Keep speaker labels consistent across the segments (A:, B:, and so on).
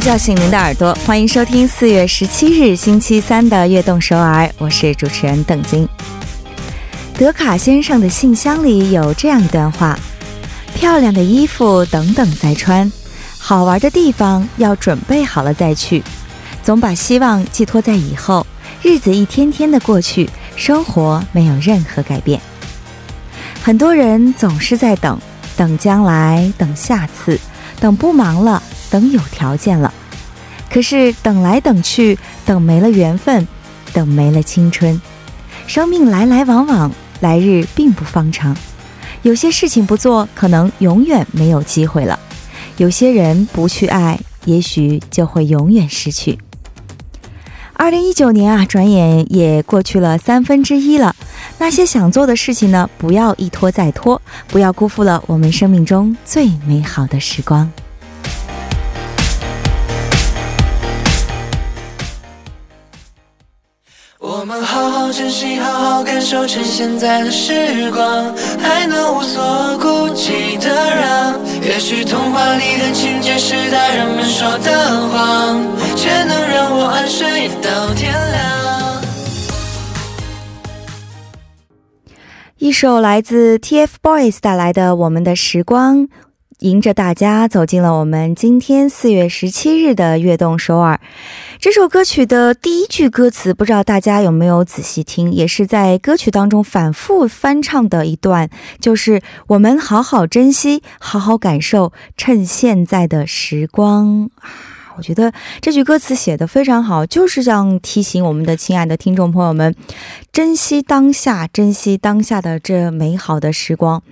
A: 叫醒您的耳朵，欢迎收听四月十七日星期三的《悦动首尔》，我是主持人邓晶。德卡先生的信箱里有这样一段话：漂亮的衣服等等再穿，好玩的地方要准备好了再去，总把希望寄托在以后，日子一天天的过去，生活没有任何改变。很多人总是在等，等将来，等下次，等不忙了。等有条件了，可是等来等去，等没了缘分，等没了青春。生命来来往往，来日并不方长。有些事情不做，可能永远没有机会了；有些人不去爱，也许就会永远失去。二零一九年啊，转眼也过去了三分之一了。那些想做的事情呢，不要一拖再拖，不要辜负了我们生命中最美好的时光。好珍惜，好好感受趁现在的时光，还能无所顾忌的让。也许童话里的情节是大人们说的谎，却能让我安睡到天亮。一首来自 TFBOYS 带来的《我们的时光》。迎着大家走进了我们今天四月十七日的悦动首尔。这首歌曲的第一句歌词，不知道大家有没有仔细听，也是在歌曲当中反复翻唱的一段，就是我们好好珍惜，好好感受，趁现在的时光啊！我觉得这句歌词写的非常好，就是这样提醒我们的亲爱的听众朋友们，珍惜当下，珍惜当下的这美好的时光。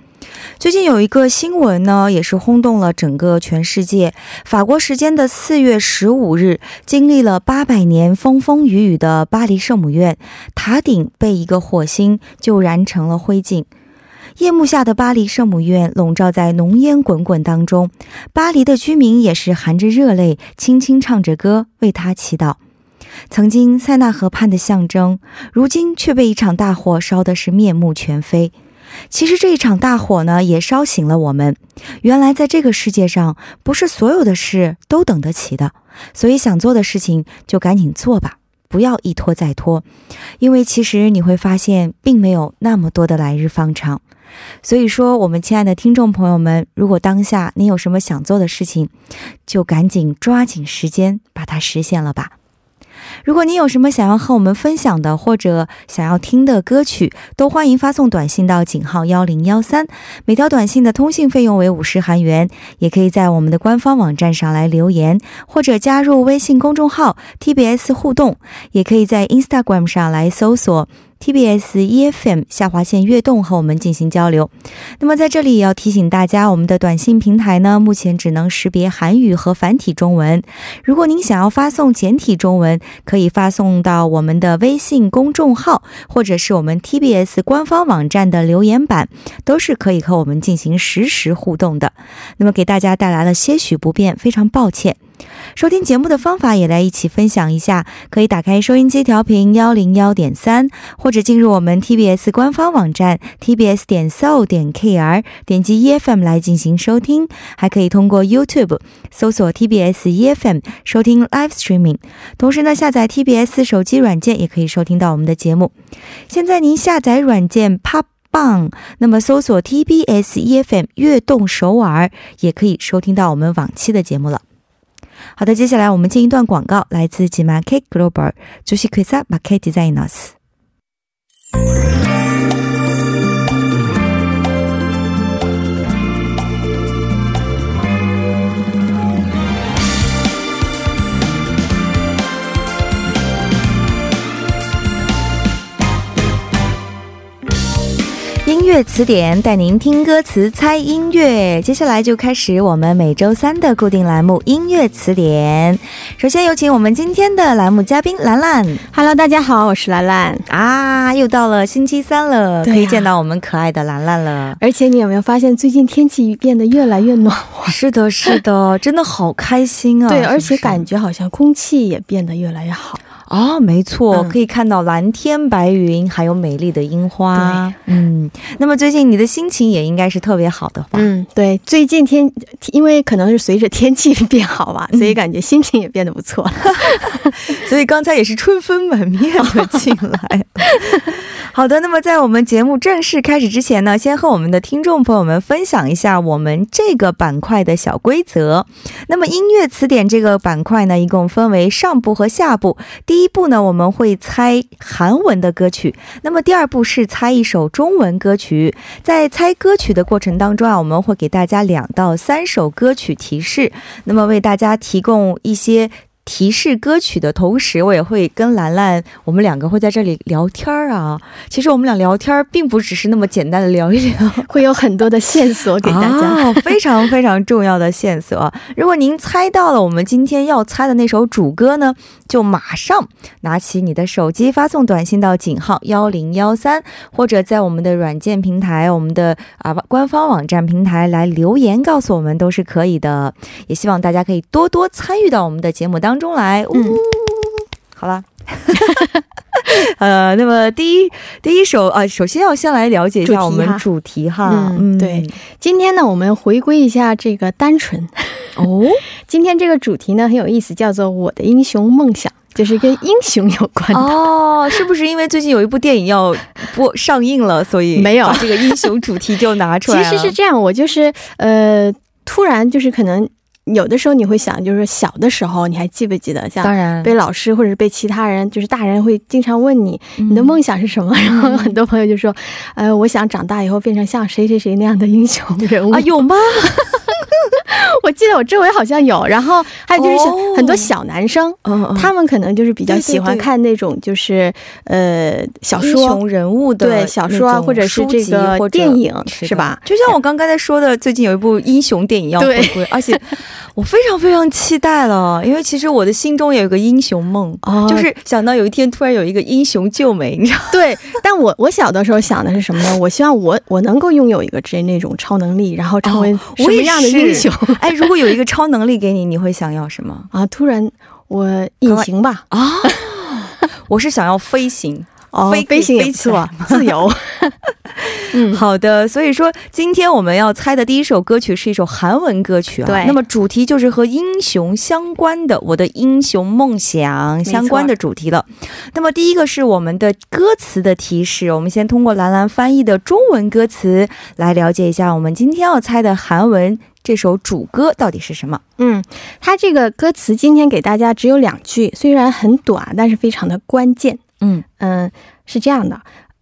A: 最近有一个新闻呢，也是轰动了整个全世界。法国时间的四月十五日，经历了八百年风风雨雨的巴黎圣母院塔顶被一个火星就燃成了灰烬。夜幕下的巴黎圣母院笼罩在浓烟滚滚当中，巴黎的居民也是含着热泪，轻轻唱着歌为他祈祷。曾经塞纳河畔的象征，如今却被一场大火烧的是面目全非。其实这一场大火呢，也烧醒了我们。原来在这个世界上，不是所有的事都等得起的。所以想做的事情就赶紧做吧，不要一拖再拖。因为其实你会发现，并没有那么多的来日方长。所以说，我们亲爱的听众朋友们，如果当下你有什么想做的事情，就赶紧抓紧时间把它实现了吧。如果您有什么想要和我们分享的，或者想要听的歌曲，都欢迎发送短信到井号幺零幺三，每条短信的通信费用为五十韩元。也可以在我们的官方网站上来留言，或者加入微信公众号 TBS 互动，也可以在 Instagram 上来搜索。TBS EFM 下划线悦动和我们进行交流。那么在这里也要提醒大家，我们的短信平台呢，目前只能识别韩语和繁体中文。如果您想要发送简体中文，可以发送到我们的微信公众号，或者是我们 TBS 官方网站的留言板，都是可以和我们进行实时互动的。那么给大家带来了些许不便，非常抱歉。收听节目的方法也来一起分享一下，可以打开收音机调频幺零幺点三，或者进入我们 TBS 官方网站 tbs 点 so 点 kr，点击 EFM 来进行收听，还可以通过 YouTube 搜索 TBS EFM 收听 Live Streaming。同时呢，下载 TBS 手机软件也可以收听到我们的节目。现在您下载软件 Pop 棒，那么搜索 TBS EFM 悦动首尔，也可以收听到我们往期的节目了。好的，接下来我们进一段广告，来自 Gmarket Global 主席 Krisa Market Designers。词典带您听歌词、猜音乐。接下来就开始我们每周三的固定栏目——音乐词典。首先有请我们今天的栏目嘉宾兰兰。
B: Hello，大家好，我是兰兰
A: 啊！又到了星期三了，可以见到我们可爱的兰兰了。
B: 而且你有没有发现，最近天气变得越来越暖和？
A: 是的，是的，真的好开心啊！
B: 对，而且感觉好像空气也变得越来越好。
A: 哦，没错，
B: 嗯
A: 可以看到蓝天白云，还有美丽的樱花。嗯，那么最近你的心情也应该是特别好的吧？
B: 嗯，对，最近天，因为可能是随着天气变好吧，
A: 嗯
B: 所以感觉心情也变得不错。
A: 所以刚才也是春风满面的进来。好的，那么在我们节目正式开始之前呢，先和我们的听众朋友们分享一下我们这个板块的小规则。那么音乐词典这个板块呢，一共分为上部和下部。第一一步呢，我们会猜韩文的歌曲；那么第二步是猜一首中文歌曲。在猜歌曲的过程当中啊，我们会给大家两到三首歌曲提示，那么为大家提供一些。提示歌曲的同时，我也会跟兰兰，我们两个会在这里聊天儿啊。其实我们俩聊天儿并不只是那么简单的聊一聊，
B: 会有很多的线索给大家。
A: 啊、非常非常重要的线索。如果您猜到了我们今天要猜的那首主歌呢，就马上拿起你的手机发送短信到井号幺零幺三，或者在我们的软件平台、我们的啊官方网站平台来留言告诉我们都是可以的。也希望大家可以多多参与到我们的节目当中来。呜、
B: 嗯
A: 好了。呃，那么第一第一首啊，首先要先来了解一下我们主题哈。
B: 嗯，对。今天呢，我们回归一下这个单纯。
A: 哦，
B: 今天这个主题呢很有意思，叫做“我的英雄梦想”，就是跟英雄有关的。
A: 哦，是不是因为最近有一部电影要播上映了，所以
B: 没有
A: 这个英雄主题就拿出来了？
B: 其实是这样，我就是呃，突然就是可能。有的时候你会想，就是小的时候，你还记不记得，像
A: 当然。
B: 被老师或者是被其他人，就是大人会经常问你，
A: 嗯、
B: 你的梦想是什么？然后很多朋友就说，呃，我想长大以后变成像谁谁谁那样的英雄人物。
A: 啊，有吗？
B: 我记得我周围好像有，然后还有就是小、哦、很多小男生，他们可能就是比较喜欢看那种就是呃小说。
A: 英雄人物的
B: 对小说或者是这个电影是吧？
A: 就像我刚刚才说的，最近有一部英雄电影要回归，而且我非常非常期待了，因为其实我的心中也有个英雄梦，哦、就是想到有一天突然有一个英雄救美，你知道？
B: 对，但我我小的时候想的是什么呢？我希望我我能够拥有一个这那种超能力，然后成为什么样的英雄？
A: 哦、哎，如果有一个超能力给你，你会想要什么
B: 啊？突然我隐形吧
A: 啊！我是想要飞行。
B: 哦，飞行也不错，自由。
A: 嗯，好的。所以说，今天我们要猜的第一首歌曲是一首韩文歌曲啊。
B: 对。
A: 那么主题就是和英雄相关的，我的英雄梦想相关的主题了。那么第一个是我们的歌词的提示，我们先通过兰兰翻译的中文歌词来了解一下我们今天要猜的韩文这首主歌到底是什么。
B: 嗯，它这个歌词今天给大家只有两句，虽然很短，但是非常的关键。
A: 嗯
B: 嗯，是这样的，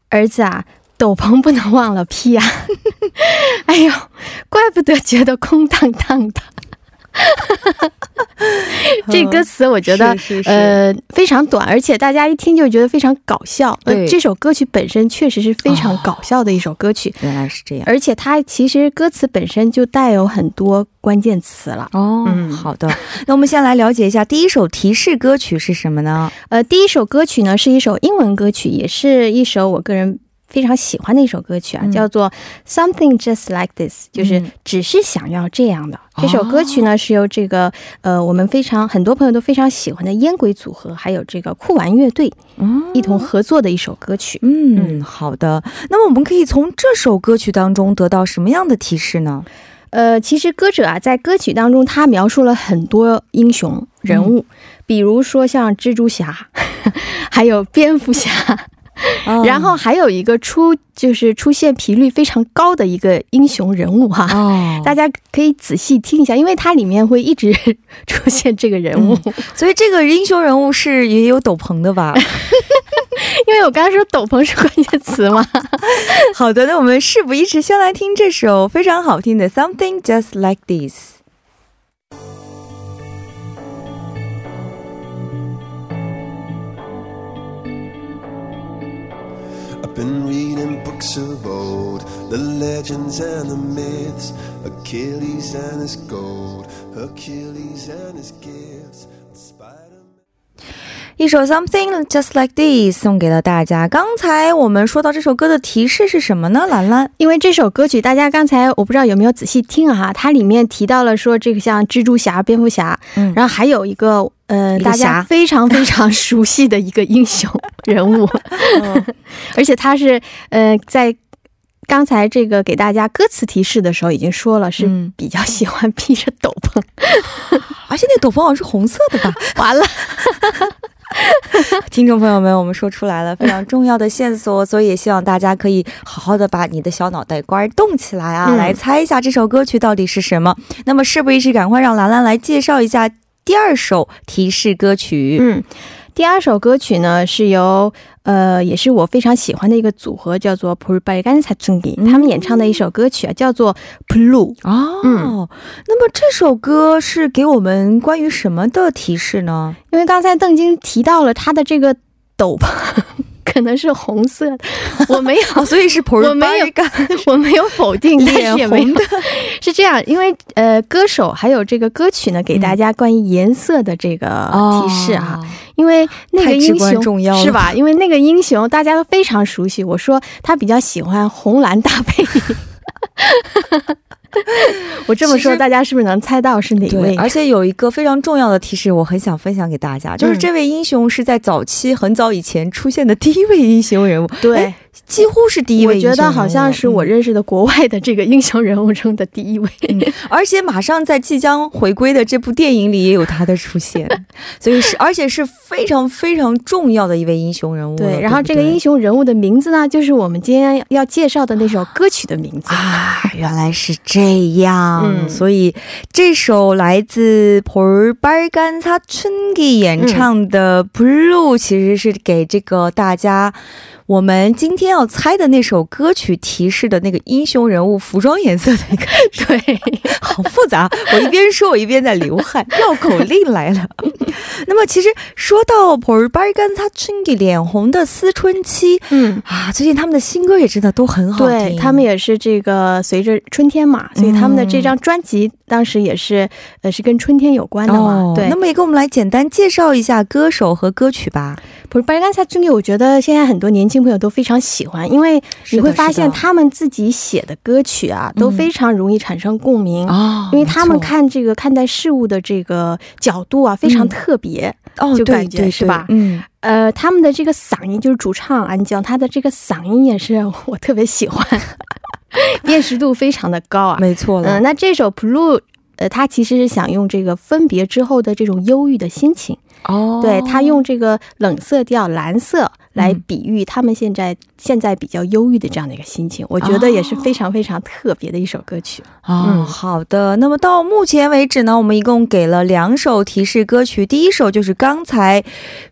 B: 儿子啊，斗篷不能忘了披啊！哎呦，怪不得觉得空荡荡的。这歌词我觉得、呃非常短，而且大家一听就觉得非常搞笑。
A: 对，
B: 这首歌曲本身确实是非常搞笑的一首歌曲。
A: 哦、原来是这样，
B: 而且它其实歌词本身就带有很多关键词了。
A: 哦，嗯，好的。那我们先来了解一下第一首提示歌曲是什么呢？
B: 呃，第一首歌曲呢是一首英文歌曲，也是一首我个人非常喜欢的一首歌曲啊，
A: 嗯、
B: 叫做 Something Just Like This，就是只是想要这样的。
A: 嗯、
B: 这首歌曲呢是由这个呃我们非常很多朋友都非常喜欢的烟鬼组合，还有这个酷玩乐队、
A: 嗯、
B: 一同合作的一首歌曲。
A: 嗯，好的。那么我们可以从这首歌曲当中得到什么样的提示呢？
B: 呃，其实歌者啊在歌曲当中他描述了很多英雄人物，
A: 嗯、
B: 比如说像蜘蛛侠，还有蝙蝠侠。
A: 哦、
B: 然后还有一个出就是出现频率非常高的一个英雄人物哈，
A: 哦、
B: 大家可以仔细听一下，因为它里面会一直 出现这个人物，
A: 嗯、所以这个英雄人物是也有斗篷的吧？
B: 因为我刚刚说斗篷是关键词嘛。
A: 好的，那我们事不宜迟，先来听这首非常好听的《Something Just Like This》。
C: Been reading books of old, the legends and the myths, Achilles and his gold, Hercules and his gifts. Spider.
A: 一首 Something Just Like This 送给了大家。刚才我们说到这首歌的提示是什么呢？兰兰，
B: 因为这首歌曲大家刚才我不知道有没有仔细听啊，它里面提到了说这个像蜘蛛侠、蝙蝠侠，
A: 嗯，
B: 然后还有一个呃，大家非常非常 熟悉的一个英雄 人物，而且他是呃在。刚才这个给大家歌词提示的时候已经说了，是
A: 嗯
B: 比较喜欢披着斗篷。
A: 而且那斗篷好像是红色的吧？
B: 完了，
A: 听众朋友们，我们说出来了非常重要的线索，所以也希望大家可以好好的把你的小脑袋瓜儿动起来啊，
B: 嗯
A: 来猜一下这首歌曲到底是什么。那么事不宜迟，赶快让兰兰来介绍一下第二首提示歌曲。
B: 嗯，第二首歌曲呢是由呃也是我非常喜欢的一个组合，叫做 p u r b a g a n s a c h u n g i 他们演唱的一首歌曲啊，叫做 Blue。
A: 哦，
B: 嗯
A: 那么这首歌是给我们关于什么的提示呢？
B: 因为刚才邓晶提到了他的这个斗篷可能是红色的，我没有，
A: 哦，所以是 普
B: 我没有我没有否定，但
A: 脸
B: 是也没有
A: 红的。
B: 是这样，因为呃，歌手还有这个歌曲呢，给大家关于颜色的这个提示哈。
A: 哦
B: 因为那个英雄
A: 重要
B: 是吧？因为那个英雄大家都非常熟悉。我说他比较喜欢红蓝搭配。我这么说，大家是不是能猜到是哪
A: 对，
B: 位？
A: 而且有一个非常重要的提示，我很想分享给大家，就是
B: 嗯
A: 这位英雄是在早期很早以前出现的第一位英雄人物，
B: 对
A: 哎，几乎是第一位
B: 我。觉得好像是我
A: 嗯
B: 认识的国外的这个英雄人物中的第一位。
A: 而且马上在即将回归的这部电影里也有他的出现，所以是而且是非常非常重要的一位英雄人物。
B: 对，然后这个英雄人物的名字呢，就是我们今天要介绍的那首歌曲的名字。
A: 啊，原来是这样，
B: 嗯
A: 所以这首来自 볼빨간사춘기演唱的《Blue》，其实是给这个大家。 我们今天要猜的那首歌曲提示的那个英雄人物服装颜色的一个，
B: 对，
A: 好复杂。我一边说，我一边在流汗，绕口令来了。那么，其实说到 볼빨간사춘기脸红的思春期
B: 嗯。
A: 啊，最近他们的新歌也真的都很好听。
B: 对他们也是这个随着春天嘛，所以他们的这张专辑当时也是、呃是跟春天有关的嘛。对，
A: 哦那么也给我们来简单介绍一下歌手和歌曲吧。
B: 不是《白干萨经历》，我觉得现在很多年轻 朋友都非常喜欢，因为你会发现他们自己写的歌曲啊，都非常容易产生共鸣。
A: 哦
B: 因为他们看这个看待事物的这个角度啊，非常特别。
A: 哦，
B: 就感觉
A: 对对
B: 是吧
A: 嗯，
B: 呃，他们的这个嗓音，就是主唱安江，他的这个嗓音也是我特别喜欢，辨识度非常的高啊。
A: 没错了。
B: 嗯、那这首《Blue》。呃，他其实是想用这个分别之后的这种忧郁的心情，
A: 哦，
B: 对，他用这个冷色调蓝色来比喻他们现在现在比较忧郁的这样的一个心情，我觉得也是非常非常特别的一首歌曲。嗯，
A: 好的，那么到目前为止呢，我们一共给了两首提示歌曲，第一首就是刚才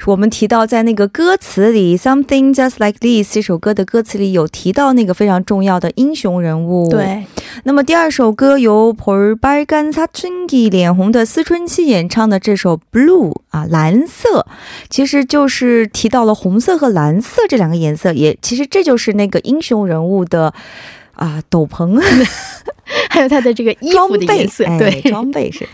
A: 我们提到在那个歌词里，something just like this 这首歌的歌词里有提到那个非常重要的英雄人物。
B: 对，
A: 那么第二首歌由 Paul Bar Gan s a t u n g i 脸红的思春期演唱的这首 blue 啊蓝。蓝色，其实就是提到了红色和蓝色这两个颜色，也其实这就是那个英雄人物的。啊，斗篷，
B: 还有他的这个腰背，色，对，
A: 装备是。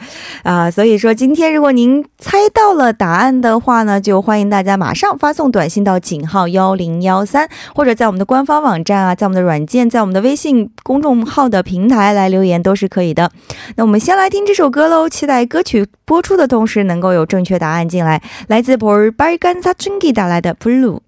A: 啊，所以说今天如果您猜到了答案的话呢，就欢迎大家马上发送短信到井号幺零幺三，或者在我们的官方网站啊，在我们的软件，在我们的微信公众号的平台来留言都是可以的。那我们先来听这首歌喽，期待歌曲播出的同时能够有正确答案进来。来自波尔巴尔干萨春给带来的 blue。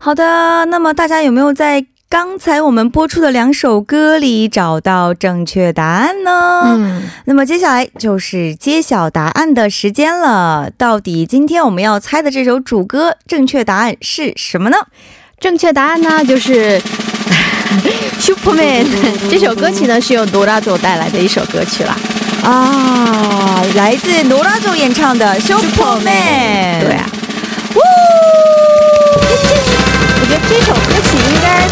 A: 好的，那么大家有没有在刚才我们播出的两首歌里找到正确答案呢？
B: 嗯，
A: 那么接下来就是揭晓答案的时间了。到底今天我们要猜的这首主歌正确答案是什么呢？
B: 正确答案呢就是。Superman 这首歌曲呢是由罗拉佐带来的一首歌曲啦。
A: 啊，来自罗拉佐演唱的《Superman》。
B: 对啊，这首歌曲应该，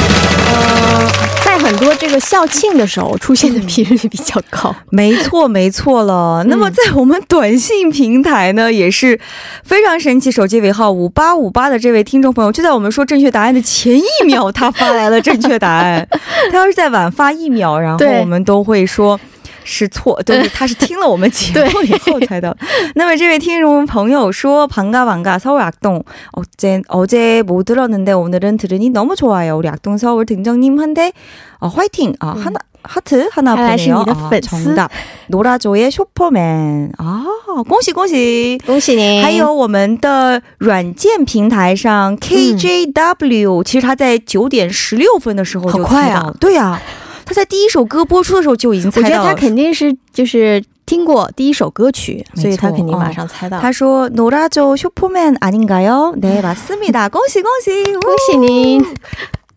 B: 呃，在在很多这个校庆的时候出现的频率比较高。
A: 没错，没错了。那么在我们短信平台呢，也是非常神奇。手机尾号五八五八的这位听众朋友，就在我们说正确答案的前一秒，他发来了正确答案。他要是再晚发一秒，然后我们都会说。是错，对，他是听了我们节目以后猜的。那么这位听众朋友说，반가반가 서울 악동 어제 어제 못 들었는데 오늘은 들으니 너무 좋아요. 우리 악동 서울 등장님한테 어, 화이팅. 아, 하나 하트 하나
B: 看来是
A: 보내요.
B: 你的
A: 아,
B: 粉丝。
A: 정답. 노라조의 슈퍼맨. 아, 恭喜恭喜.
B: 恭喜您！
A: 还有我们的软件平台上 KJW，、其实他在九点十六分的时候就
B: 好快啊
A: 猜到了对呀、 他在第一首歌播出的时候就已经猜到了。
B: 我觉得他肯定是就是听过第一首歌曲，
A: 没错
B: 所以他肯定马上猜到。
A: 他说노라조 슈퍼맨 아닌가요? 네 맞습니다. 恭喜恭喜
B: 恭喜您！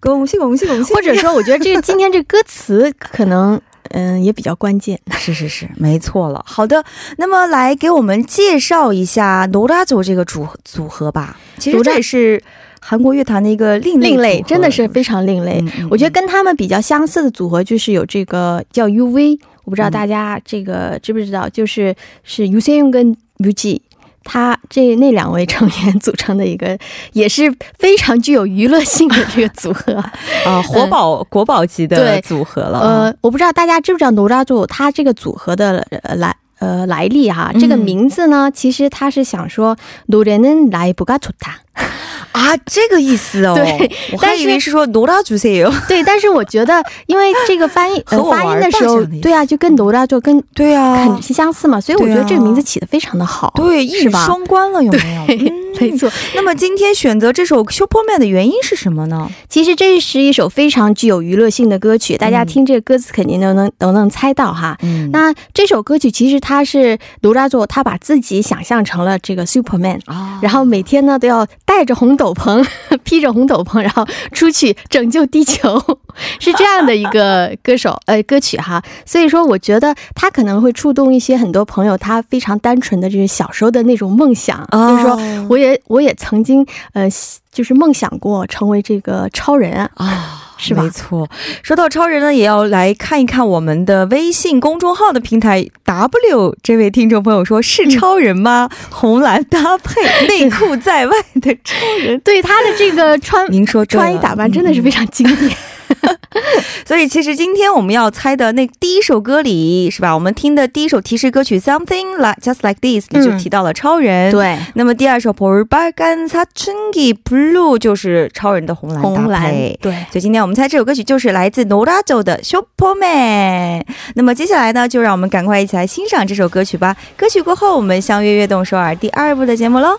A: 恭喜恭喜恭喜！
B: 或者说，我觉得这个今天这歌词可能嗯也比较关键。
A: 是是是，没错了。好的，那么来给我们介绍一下노라조这个组组合吧。其实
B: 노라
A: 这也是 韩国乐坛的一个另类
B: 另类
A: 组合
B: 真的是非常另类。
A: 嗯嗯
B: 我觉得跟他们比较相似的组合就是有这个叫 UV，我不知道大家这个知不知道，就是是 u c n 跟 UG。他这那两位成员组成的一个，也是非常具有娱乐性的这个组合。
A: 啊，活宝、国宝级的
B: 对
A: 组合了。
B: 呃，我不知道大家知不知道노라조他这个组合的呃来呃来历哈。
A: 嗯
B: 这个名字呢，其实他是想说노래는라이브가좋다。
A: 啊，这个意思哦。
B: 对，
A: 我还
B: 但是
A: 以为是说노라主세요。
B: 对，但是我觉得，因为这个翻译、呃、
A: 和我玩
B: 发音的时候
A: 大象的意，思
B: 对啊，就跟노라就跟
A: 对啊
B: 很相似嘛，所以我觉得
A: 对啊
B: 这个名字起的非常的好。
A: 对，一语
B: 是吧
A: 双关了，有没有？
B: 对
A: 嗯
B: 没错。
A: 那么今天选择这首《Superman》的原因是什么呢？
B: 其实这是一首非常具有娱乐性的歌曲，大家听这个歌词肯定都能都能猜到哈。
A: 嗯
B: 那这首歌曲其实它是罗拉佐，他把自己想象成了这个 Superman，
A: 啊
B: 然后每天呢都要 戴着红斗篷，披着红斗篷，然后出去拯救地球，是这样的一个歌手 呃歌曲哈。所以说，我觉得他可能会触动一些很多朋友，他非常单纯的就是小时候的那种梦想，
A: 哦
B: 就是说我也我也曾经呃就是梦想过成为这个超人啊。
A: 啊。
B: 是吧
A: 没错，说到超人呢，也要来看一看我们的微信公众号的平台 W。这位听众朋友说：“是超人吗？红蓝搭配，内裤在外的超人。
B: 对他的这个穿”
A: 您说
B: 穿衣打扮真的是非常经典。
A: 所以其实今天我们要猜的那第一首歌里，是吧？我们听的第一首提示歌曲《Something Like Just Like This》里就提到了超人。。
B: 对，
A: 那么第二首《볼빨간사춘기 Blue》就是超人的红蓝搭
B: 红蓝
A: 配。
B: 对。
A: 所以今天我们猜这首歌曲就是来自 노라조 的 Superman。那么接下来呢，就让我们赶快一起来欣赏这首歌曲吧。歌曲过后，我们相约悦动首尔第二部的节目喽。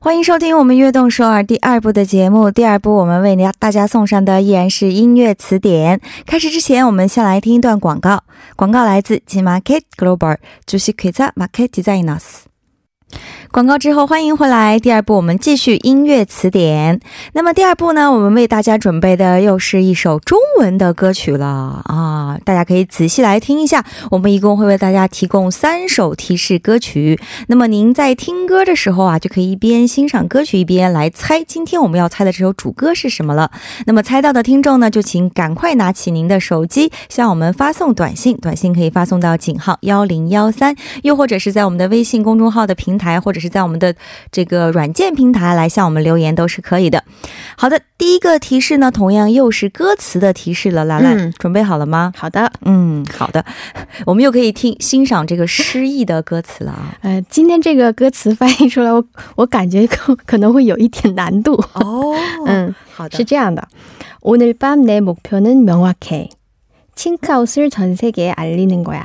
A: 欢迎收听我们悦动首尔第二部的节目。第二部我们为大家送上的依然是音乐词典。开始之前，我们先来听一段广告。广告来自 G Market Global 주식회사 Market Designers。 广告之后，欢迎回来。第二部，我们继续音乐词典。那么第二部呢，我们为大家准备的又是一首中文的歌曲了啊！大家可以仔细来听一下。我们一共会为大家提供三首提示歌曲。那么您在听歌的时候啊，就可以一边欣赏歌曲，一边来猜今天我们要猜的这首主歌是什么了。那么猜到的听众呢，就请赶快拿起您的手机，向我们发送短信，短信可以发送到井号幺零幺三，又或者是在我们的微信公众号的平台，或者是在我们的这个软件平台来向我们留言都是可以的。好的，第一个提示呢，同样又是歌词的提示了，兰兰、
B: 嗯
A: 准备好了吗？
B: 好的，
A: 嗯，好的，我们又可以听欣赏这个诗意的歌词了啊。
B: 呃，今天这个歌词翻译出来，我我感觉可可能会有一点难度。
A: 哦，
B: 嗯，
A: 好的
B: 是这样的。오늘밤내목표는명확해。칭카웃을전세계에알리는거야。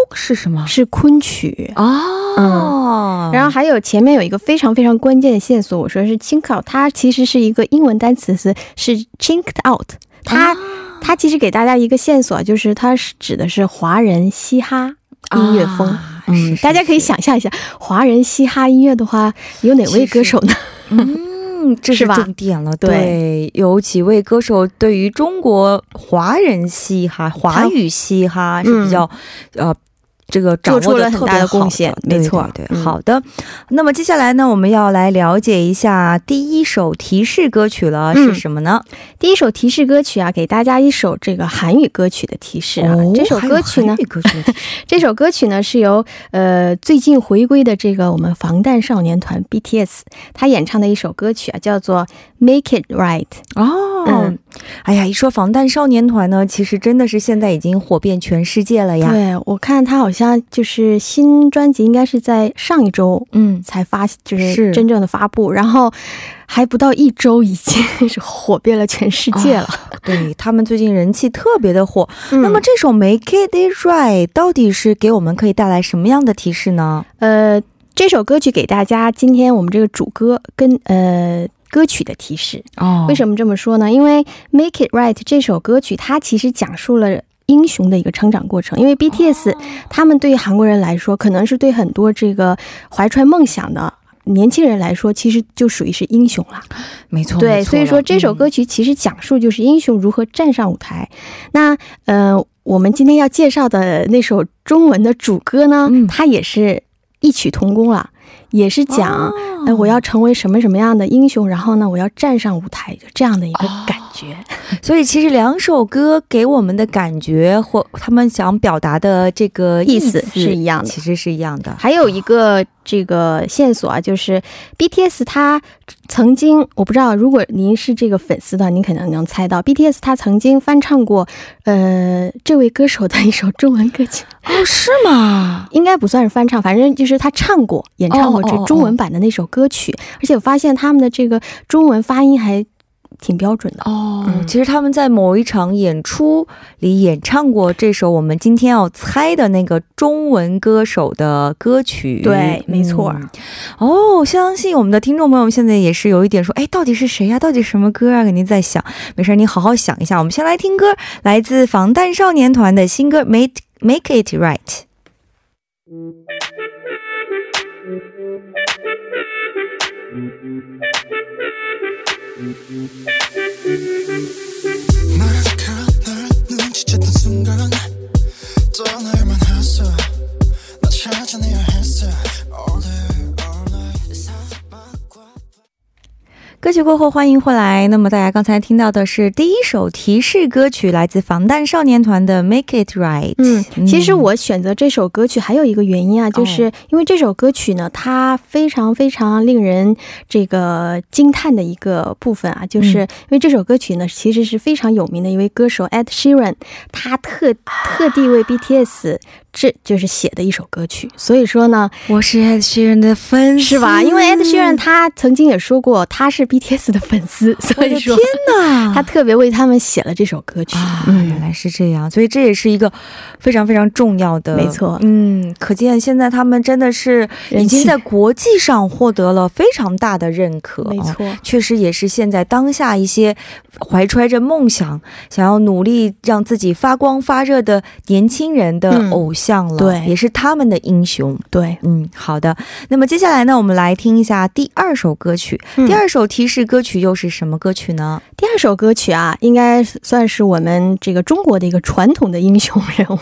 A: 是什么？
B: 是昆曲。
A: 哦，
B: 然后还有前面有一个非常非常关键的线索，我说是 chink out，它其实是一个英文单词是是 chinked out，它、它其实给大家一个线索，就是它是指的是华人嘻哈音乐风。
A: 啊
B: 嗯
A: 是，是
B: 大家可以想象一下，华人嘻哈音乐的话，有哪位歌手呢？
A: 嗯，这是重点了。
B: 对
A: 对，有几位歌手对于中国华人嘻哈、华语嘻哈是比较、呃。这个掌
B: 出了很大的贡献没错
A: 对对
B: 嗯
A: 好的。那么接下来呢，我们要来了解一下第一首提示歌曲了，
B: 嗯
A: 是什么呢？
B: 第一首提示歌曲啊，给大家一首这个韩语歌曲的提示啊。这首歌曲呢 这首歌曲呢是由呃最近回归的这个我们防弹少年团 BTS 他演唱的一首歌曲啊，叫做《Make It Right》。
A: 哦，
B: 嗯
A: 哎呀，一说防弹少年团呢，其实真的是现在已经火遍全世界了呀。
B: 对我看他好像就是新专辑应该是在上一周
A: 嗯，
B: 才发，就是
A: 是
B: 真正的发布，然后还不到一周，已经 是火遍了全世界了。
A: 对他们最近人气特别的火。
B: 嗯
A: 那么这首《Make It Right》到底是给我们可以带来什么样的提示呢？
B: 呃，这首歌曲给大家今天我们这个主歌跟呃。歌曲的提示，
A: 哦
B: 为什么这么说呢？因为《Make It Right》这首歌曲，它其实讲述了英雄的一个成长过程。因为 BTS、他们对于韩国人来说，可能是对很多这个怀揣梦想的年轻人来说，其实就属于是英雄了。
A: 没错，
B: 对，所以说这首歌曲其实讲述就是英雄如何站上舞台。那呃，我们今天要介绍的那首中文的主歌呢，
A: 嗯
B: 它也是异曲同工了，也是讲。
A: 哦
B: 哎，我要成为什么什么样的英雄，然后呢，我要站上舞台，就这样的一个感觉。
A: 所以其实两首歌给我们的感觉或他们想表达的这个
B: 意思
A: 思
B: 是一样的
A: 其实是一样的。
B: 还有一个这个线索啊，就是 BTS 他曾经，我不知道，如果您是这个粉丝的，您可能能猜到，BTS 他曾经翻唱过呃这位歌手的一首中文歌曲，
A: 哦，是吗？
B: 应该不算是翻唱，反正就是他唱过、演唱过这中文版的那首歌曲，而且我发现他们的这个中文发音还挺标准的。
A: 哦，
B: 嗯
A: 其实他们在某一场演出里演唱过这首我们今天要猜的那个中文歌手的歌曲。
B: 对没错
A: 嗯哦，相信我们的听众朋友们现在也是有一点说，哎，到底是谁呀、到底什么歌啊？肯定在想。没事，你好好想一下。我们先来听歌，来自防弹少年团的新歌《Make Make It Right》。
D: 떠날만 했어 나 찾아내야 했어. All day
A: 歌曲过后，欢迎回来。那么大家刚才听到的是第一首提示歌曲，来自防弹少年团的《Make It Right》。
B: 嗯，其实我选择这首歌曲还有一个原因啊，就是因为这首歌曲呢，它非常非常令人这个惊叹的一个部分啊，就是因为这首歌曲呢，其实是非常有名的一位歌手 Ed Sheeran，他特特地为 BTS 这就是写的一首歌曲，所以说呢，
A: 我是 Ed Sheeran 的粉丝，
B: 是吧？因为 Ed Sheeran 他曾经也说过他是 BTS 的粉丝，所以说
A: 天哪，
B: 他特别为他们写了这首歌曲。
A: 啊，
B: 嗯。
A: 原来是这样，所以这也是一个非常非常重要的，
B: 没错。
A: 嗯，可见现在他们真的是已经在国际上获得了非常大的认可，
B: 没错。
A: 哦确实也是现在当下一些怀揣着梦想、想要努力让自己发光发热的年轻人的
B: 嗯。
A: 偶像了，
B: 对
A: 也是他们的英雄。
B: 对，
A: 嗯，好的。那么接下来呢，我们来听一下第二首歌曲。
B: 嗯
A: 第二首提示歌曲又是什么歌曲呢？
B: 第二首歌曲啊，应该算是我们这个中国的一个传统的英雄人物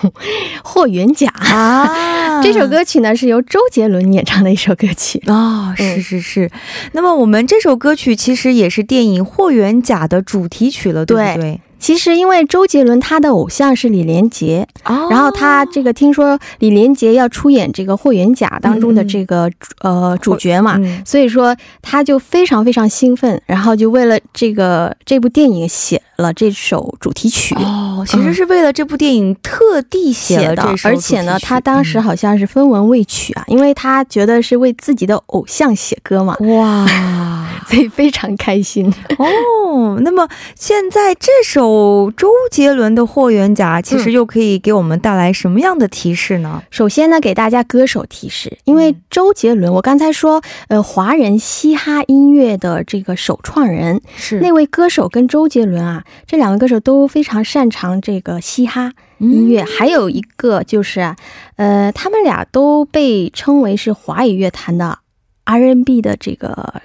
B: 霍元甲。
A: 啊
B: 这首歌曲呢是由周杰伦演唱的一首歌曲。
A: 哦，是
B: 嗯
A: 是是。那么我们这首歌曲其实也是电影《霍元甲》的主题曲了，对不对？
B: 其实因为周杰伦他的偶像是李连杰，
A: 哦
B: 然后他这个听说李连杰要出演这个霍元甲当中的这个、呃主角嘛。
A: 嗯
B: 所以说，他就非常非常兴奋，然后就为了这个这部电影写了这首主题曲。
A: 哦，其实是为了这部电影特地写了这首
B: 而且呢，他当时好像是分文未取啊，因为他觉得是为自己的偶像写歌嘛。
A: 嗯哇，
B: 所以非常开心。
A: 哦，那么现在这首周杰伦的《霍元甲》，其实又可以给我们带来什么样的提示呢？
B: 首先呢，给大家歌手提示，因为周杰伦，我刚才说，呃，华人嘻哈音乐的这个首创人，
A: 是
B: 那位歌手跟周杰伦啊，这两位歌手都非常擅长这个嘻哈音乐。还有一个就是啊，呃，他们俩都被称为是华语乐坛的 R&B 的这个，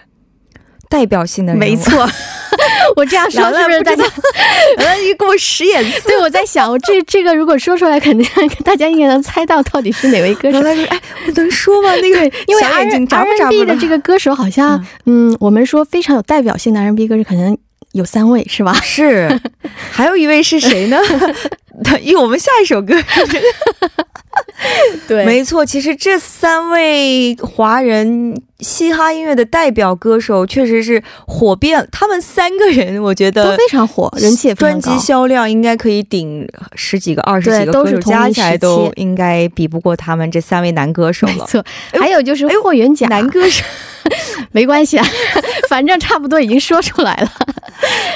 A: 代表性的人物，
B: 没错。我这样说是不是大家？
A: 呃，你给我使眼色。
B: 对，我在想，我这这个如果说出来，肯定大家应该能猜到到底是哪位歌手。
A: 哎，我能说吗？那个，
B: 因为
A: 小眼睛眨不眨
B: R&B
A: 不
B: 的这个歌手好像，嗯，我们说非常有代表性的 R&B 歌手，可能有三位，是吧？
A: 是，还有一位是谁呢？因为我们下一首歌，
B: 对
A: 没错，其实这三位华人嘻哈音乐的代表歌手，确实是火遍他们三个人，我觉得都
B: 非常火，人气也非
A: 专辑。销量应该可以顶十几个、二十几个歌手，
B: 都是
A: 加起来都应该比不过他们这三位男歌手了。
B: 没错，还有就是霍元甲，
A: 男歌手
B: 没关系啊，反正差不多已经说出来了。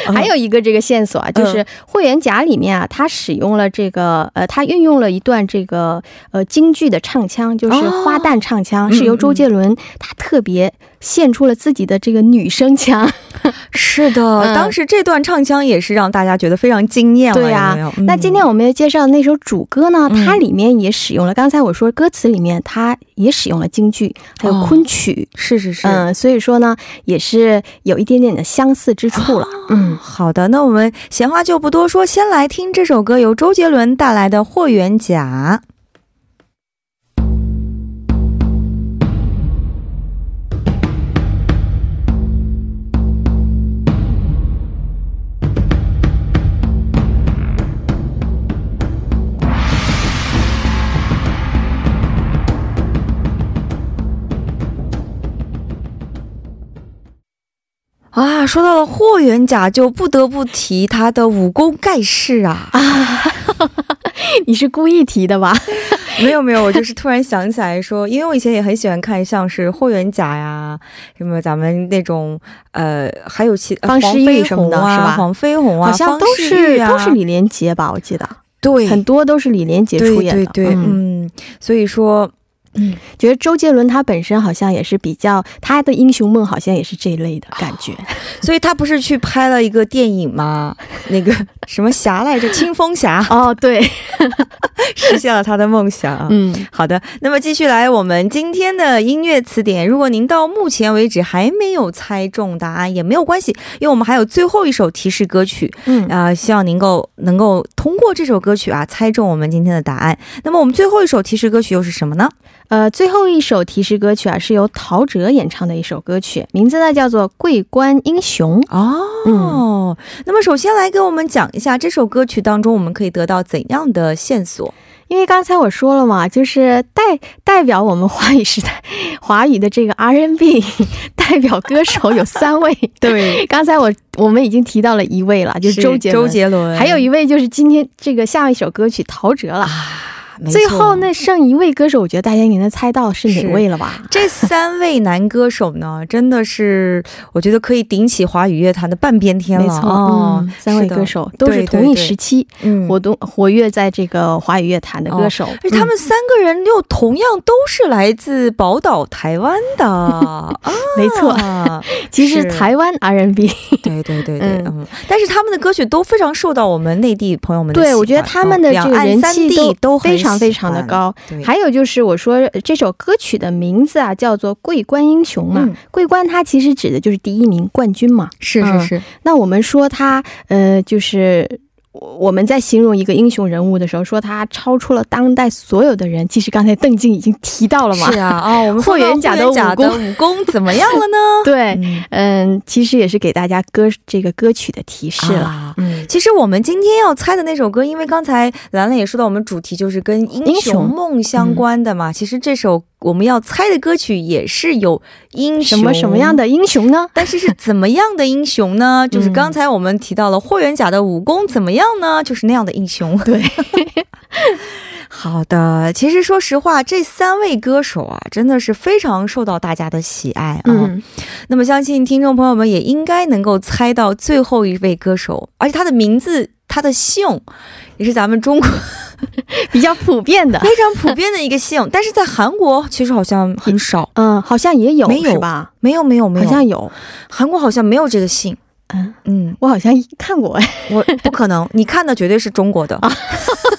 A: 嗯。
B: 还有一个这个线索啊，就是霍元甲里面啊，他使用了这个呃，他运用了一段这个呃京剧的唱腔，就是
A: 哦
B: 花旦唱腔，
A: 嗯
B: 是由周杰伦他特别献出了自己的这个女声腔。
A: 是的，
B: 嗯
A: 当时这段唱腔也是让大家觉得非常惊艳了。
B: 对呀那今天我们要介绍的那首主歌呢，
A: 嗯
B: 它里面也使用了，刚才我说歌词里面它也使用了京剧，还有
A: 哦
B: 昆曲。
A: 是是是，
B: 嗯，所以说呢，也是有一点点的相似之处了。
A: 嗯，好的，那我们闲话就不多说，先来听这首歌，由周杰伦带来的《霍元甲》。啊，说到了霍元甲，就不得不提他的武功盖世啊！
B: 啊 你是故意提的吧？
A: 没有没有，我就是突然想起来说，因为我以前也很喜欢看像是霍元甲呀，什么咱们那种呃，还有其
B: 方世玉什么的
A: 黄飞鸿啊
B: 是吧
A: 黄飞鸿啊，
B: 好像都是都是李连杰吧？我记得
A: 对
B: 很多都是李连杰出演的。
A: 对对对，
B: 嗯，
A: 嗯，所以说
B: 觉得周杰伦他本身好像也是比较他的英雄梦，好像也是这一类的感觉。
A: 所以他不是去拍了一个电影吗？那个什么侠来着，青风侠，
B: 哦，对，
A: 实现了他的梦想啊。
B: 嗯，
A: 好的，那么继续来我们今天的音乐词典。如果您到目前为止还没有猜中答案，也没有关系，因为我们还有最后一首提示歌曲
B: 嗯
A: 啊、希望您够能够通过这首歌曲啊猜中我们今天的答案。那么我们最后一首提示歌曲又是什么呢？
B: 呃，最后一首提示歌曲啊，是由陶喆演唱的一首歌曲，名字呢叫做《桂冠英雄》。
A: 哦，那么首先来给我们讲一下这首歌曲当中我们可以得到怎样的线索？
B: 因为刚才我说了嘛，就是代代表我们华语时代华语的这个 R&B 代表歌手有三位。
A: 对，
B: 刚才我我们已经提到了一位了，就是周杰伦。
A: 周杰伦，
B: 还有一位就是今天这个下一首歌曲陶喆了。最后那剩一位歌手，我觉得大家应该能猜到是哪位了吧？
A: 这三位男歌手呢，真的是我觉得可以顶起华语乐坛的半边天了。
B: 没错，
A: 哦
B: 嗯，三位歌手都是同一时期
A: 嗯
B: 活动活跃在这个华语乐坛的歌手。
A: 而他们三个人又同样都是来自宝岛台湾的，啊、
B: 没错，其实
A: 是。
B: 台湾 R&B，
A: 对对对对，
B: 嗯。
A: 嗯。但是他们的歌曲都非常受到我们内地朋友们的喜欢
B: 对我觉得他们的这个人
A: 两岸三
B: 气
A: 地都
B: 非常非常的高。还有就是我说这首歌曲的名字啊，叫做《桂冠英雄》嘛。
A: 嗯
B: 桂冠它其实指的就是第一名冠军嘛。
A: 是
B: 嗯
A: 是是，
B: 那我们说它呃，就是我我们在形容一个英雄人物的时候，说他超出了当代所有的人。其实刚才邓静已经提到了嘛。
A: 是啊啊，我们
B: 霍元甲的武功
A: 的武功怎么样了呢？
B: 对，
A: 嗯
B: 嗯，其实也是给大家歌这个歌曲的提示了。
A: 啊
B: 嗯，
A: 其实我们今天要猜的那首歌，因为刚才兰兰也说到，我们主题就是跟英雄
B: 英雄
A: 梦相关的嘛。其实这首我们要猜的歌曲也是有英雄
B: 什么什么样？的英雄呢？
A: 但是是怎么样的英雄呢？就是
B: 嗯
A: 刚才我们提到了霍元甲的武功怎么样呢？就是那样的英雄。
B: 对，
A: 好的，其实说实话，这三位歌手啊，真的是非常受到大家的喜爱啊。
B: 嗯，
A: 那么相信听众朋友们也应该能够猜到最后一位歌手，而且他的名字、他的姓也是咱们中国
B: 比较普遍的。
A: 非常普遍的一个姓，但是在韩国其实好像很少，
B: 嗯，好像也有，
A: 没有
B: 是吧？
A: 没有没有没有，
B: 好像有。
A: 韩国好像没有这个姓。
B: 嗯，
A: 嗯，
B: 我好像看过哎。
A: 我不可能，你看的绝对是中国的。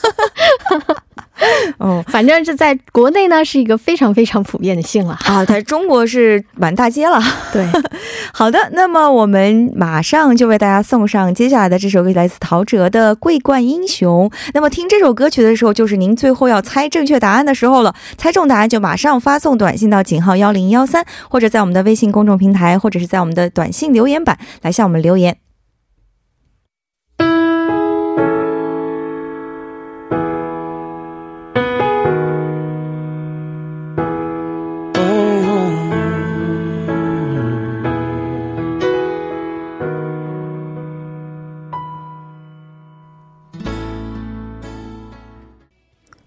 A: 哦
B: 反正是在国内呢，是一个非常非常普遍的姓了。
A: 啊，在中国是满大街了。
B: 对，
A: 好的，那么我们马上就为大家送上接下来的这首歌，来自陶喆的《桂冠英雄》。那么听这首歌曲的时候，就是您最后要猜正确答案的时候了。猜中答案就马上发送短信到井号幺零幺三，或者在我们的微信公众平台，或者是在我们的短信留言板来向我们留言。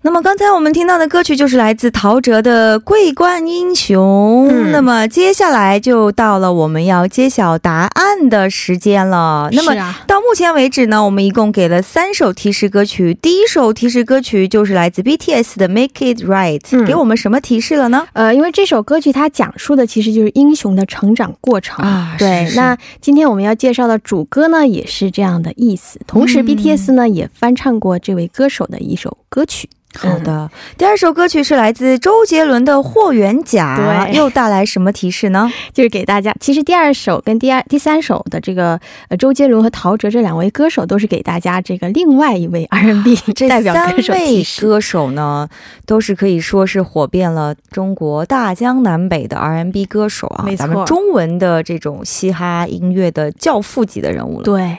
A: 那么刚才我们听到的歌曲就是来自陶喆的《桂冠英雄》
B: 嗯
A: 那么接下来就到了我们要揭晓答案的时间了。那么到目前为止呢，我们一共给了三首提示歌曲。第一首提示歌曲就是来自 BTS 的《Make It Right》，
B: 嗯
A: 给我们什么提示了呢？
B: 呃，因为这首歌曲它讲述的其实就是英雄的成长过程
A: 啊
B: 对，
A: 是是
B: 那今天我们要介绍的主歌呢，也是这样的意思。同时
A: 嗯
B: ，BTS 呢、也翻唱过这位歌手的一首歌曲。
A: 好的，第二首歌曲是来自周杰伦的《霍元甲》，
B: 对
A: 又带来什么提示呢？
B: 就是给大家，其实第二首跟第二、第三首的这个呃周杰伦和陶喆这两位歌手，都是给大家这个另外一位 R&B
A: 这
B: 代表
A: 三
B: 歌手提
A: 位
B: 示。
A: 歌手呢，都是可以说是火遍了中国大江南北的 R&B 歌手啊，
B: 没错
A: 咱们中文的这种嘻哈音乐的教父级的人物了。
B: 对，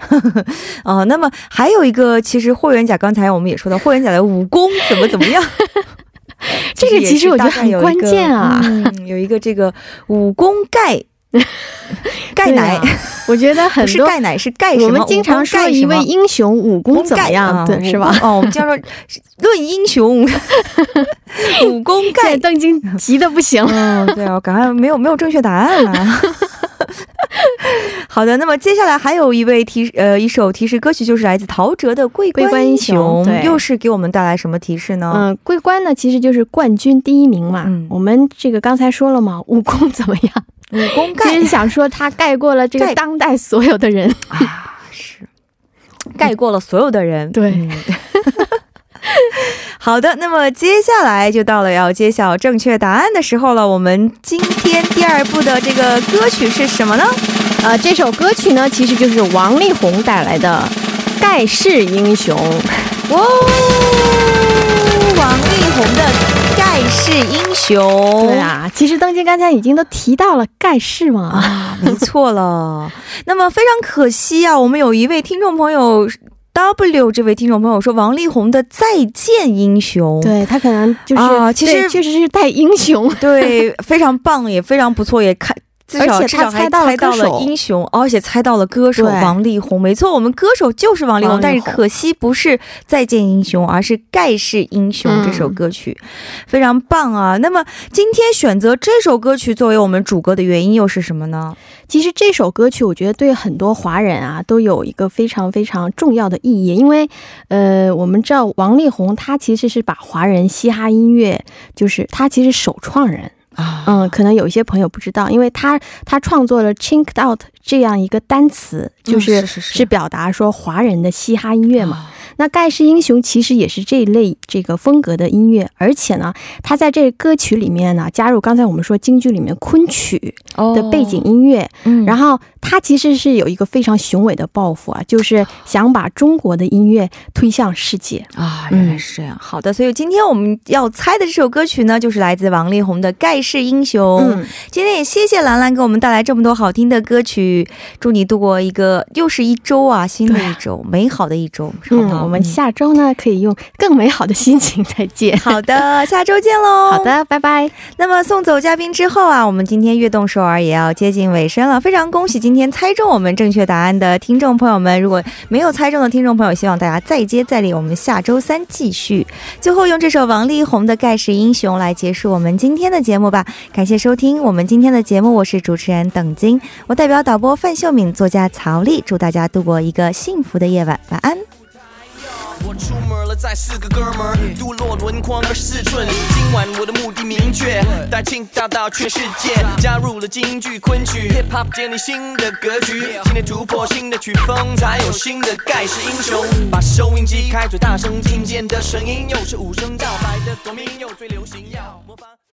A: 啊、那么还有一个，其实霍元甲，刚才我们也说到，霍元甲的武功怎么怎么样？
B: 这个其实我觉得很关键啊
A: 嗯，有一个这个武功盖 盖奶，
B: 啊我觉得很
A: 不是
B: 多
A: 盖奶是盖什么？
B: 我们经常说一位英雄武功怎么样，对，是吧？
A: 啊哦，我们经常说论英雄，武功
B: 现
A: 盖
B: 在邓京急的不行。
A: 嗯，对啊，我赶快没有没有正确答案啊。好的，那么接下来还有一位提呃一首提示歌曲，就是来自陶喆的《桂
B: 桂冠英
A: 雄又是给我们带来什么提示呢？
B: 嗯，桂冠呢，其实就是冠军第一名嘛。
A: 嗯
B: 我们这个刚才说了嘛，武功怎么样？
A: 武功盖其
B: 实想说他盖过了这个当代所有的人。
A: 啊，是盖过了所有的人。
B: 对
A: 嗯 好的，那么接下来就到了要揭晓正确答案的时候了。我们今天第二部的这个歌曲是什么呢？
B: 呃，这首歌曲呢，其实就是王力宏带来的《盖世英雄》。
A: 哇哦，王力宏的《盖世英雄》。
B: 对啊，其实邓京刚才已经都提到了盖世嘛。
A: 啊，没错了。那么非常可惜啊，我们有一位听众朋友 W 这位听众朋友说，王力宏的《再见英雄》
B: 对他可能就是、
A: 啊其实
B: 确实是带英雄。
A: 对，非常棒，也非常不错，也看。至少
B: 而且他猜到了
A: 猜到了英雄，而且猜到了歌手王力宏。没错，我们歌手就是王力宏，但是可惜不是《再见英雄》，而是《盖世英雄》
B: 嗯
A: 这首歌曲，非常棒啊！那么今天选择这首歌曲作为我们主歌的原因又是什么呢？
B: 其实这首歌曲，我觉得对很多华人啊都有一个非常非常重要的意义，因为呃，我们知道王力宏他其实是把华人嘻哈音乐，就是他其实首创人。
A: 啊，
B: 嗯，可能有一些朋友不知道，因为他他创作了 “chink out” 这样一个单词，就是、
A: 嗯是是是
B: 表达说华人的嘻哈音乐嘛。
A: 啊
B: 那《盖世英雄》其实也是这一类这个风格的音乐，而且呢，他在这歌曲里面呢加入刚才我们说京剧里面昆曲的背景音乐，
A: 嗯
B: 然后他其实是有一个非常雄伟的抱负啊，就是想把中国的音乐推向世界。
A: 啊，原来是这样。好的，所以今天我们要猜的这首歌曲呢，就是来自王力宏的《盖世英雄》。
B: 嗯，
A: 今天也谢谢兰兰给我们带来这么多好听的歌曲，祝你度过一个又是一周啊，新的一周，美好的一周，好不
B: 嗯，
A: 好？
B: 我们下周呢可以用更美好的心情再见。
A: 好的，下周见喽。
B: 好。的，拜拜。
A: 那么送走嘉宾之后啊，我们今天悦动首尔也要接近尾声了。非常恭喜今天猜中我们正确答案的听众朋友们，如果没有猜中的听众朋友，希望大家再接再厉，我们下周三继续。最后用这首王力宏的《盖世英雄》来结束我们今天的节目吧。感谢收听我们今天的节目，我是主持人等金，我代表导播范秀敏、作家曹丽，祝大家度过一个幸福的夜晚，晚安。
E: 我出门了，载四个哥们儿，镀落轮框二十寸。今晚我的目的明确，带庆大到全世界，加入了京剧昆曲，hip hop 建立新的格局。今天突破新的曲风，才有新的盖世英雄。把收音机开最大声，听见的声音又是五声道，白的夺命又最流行，要模仿。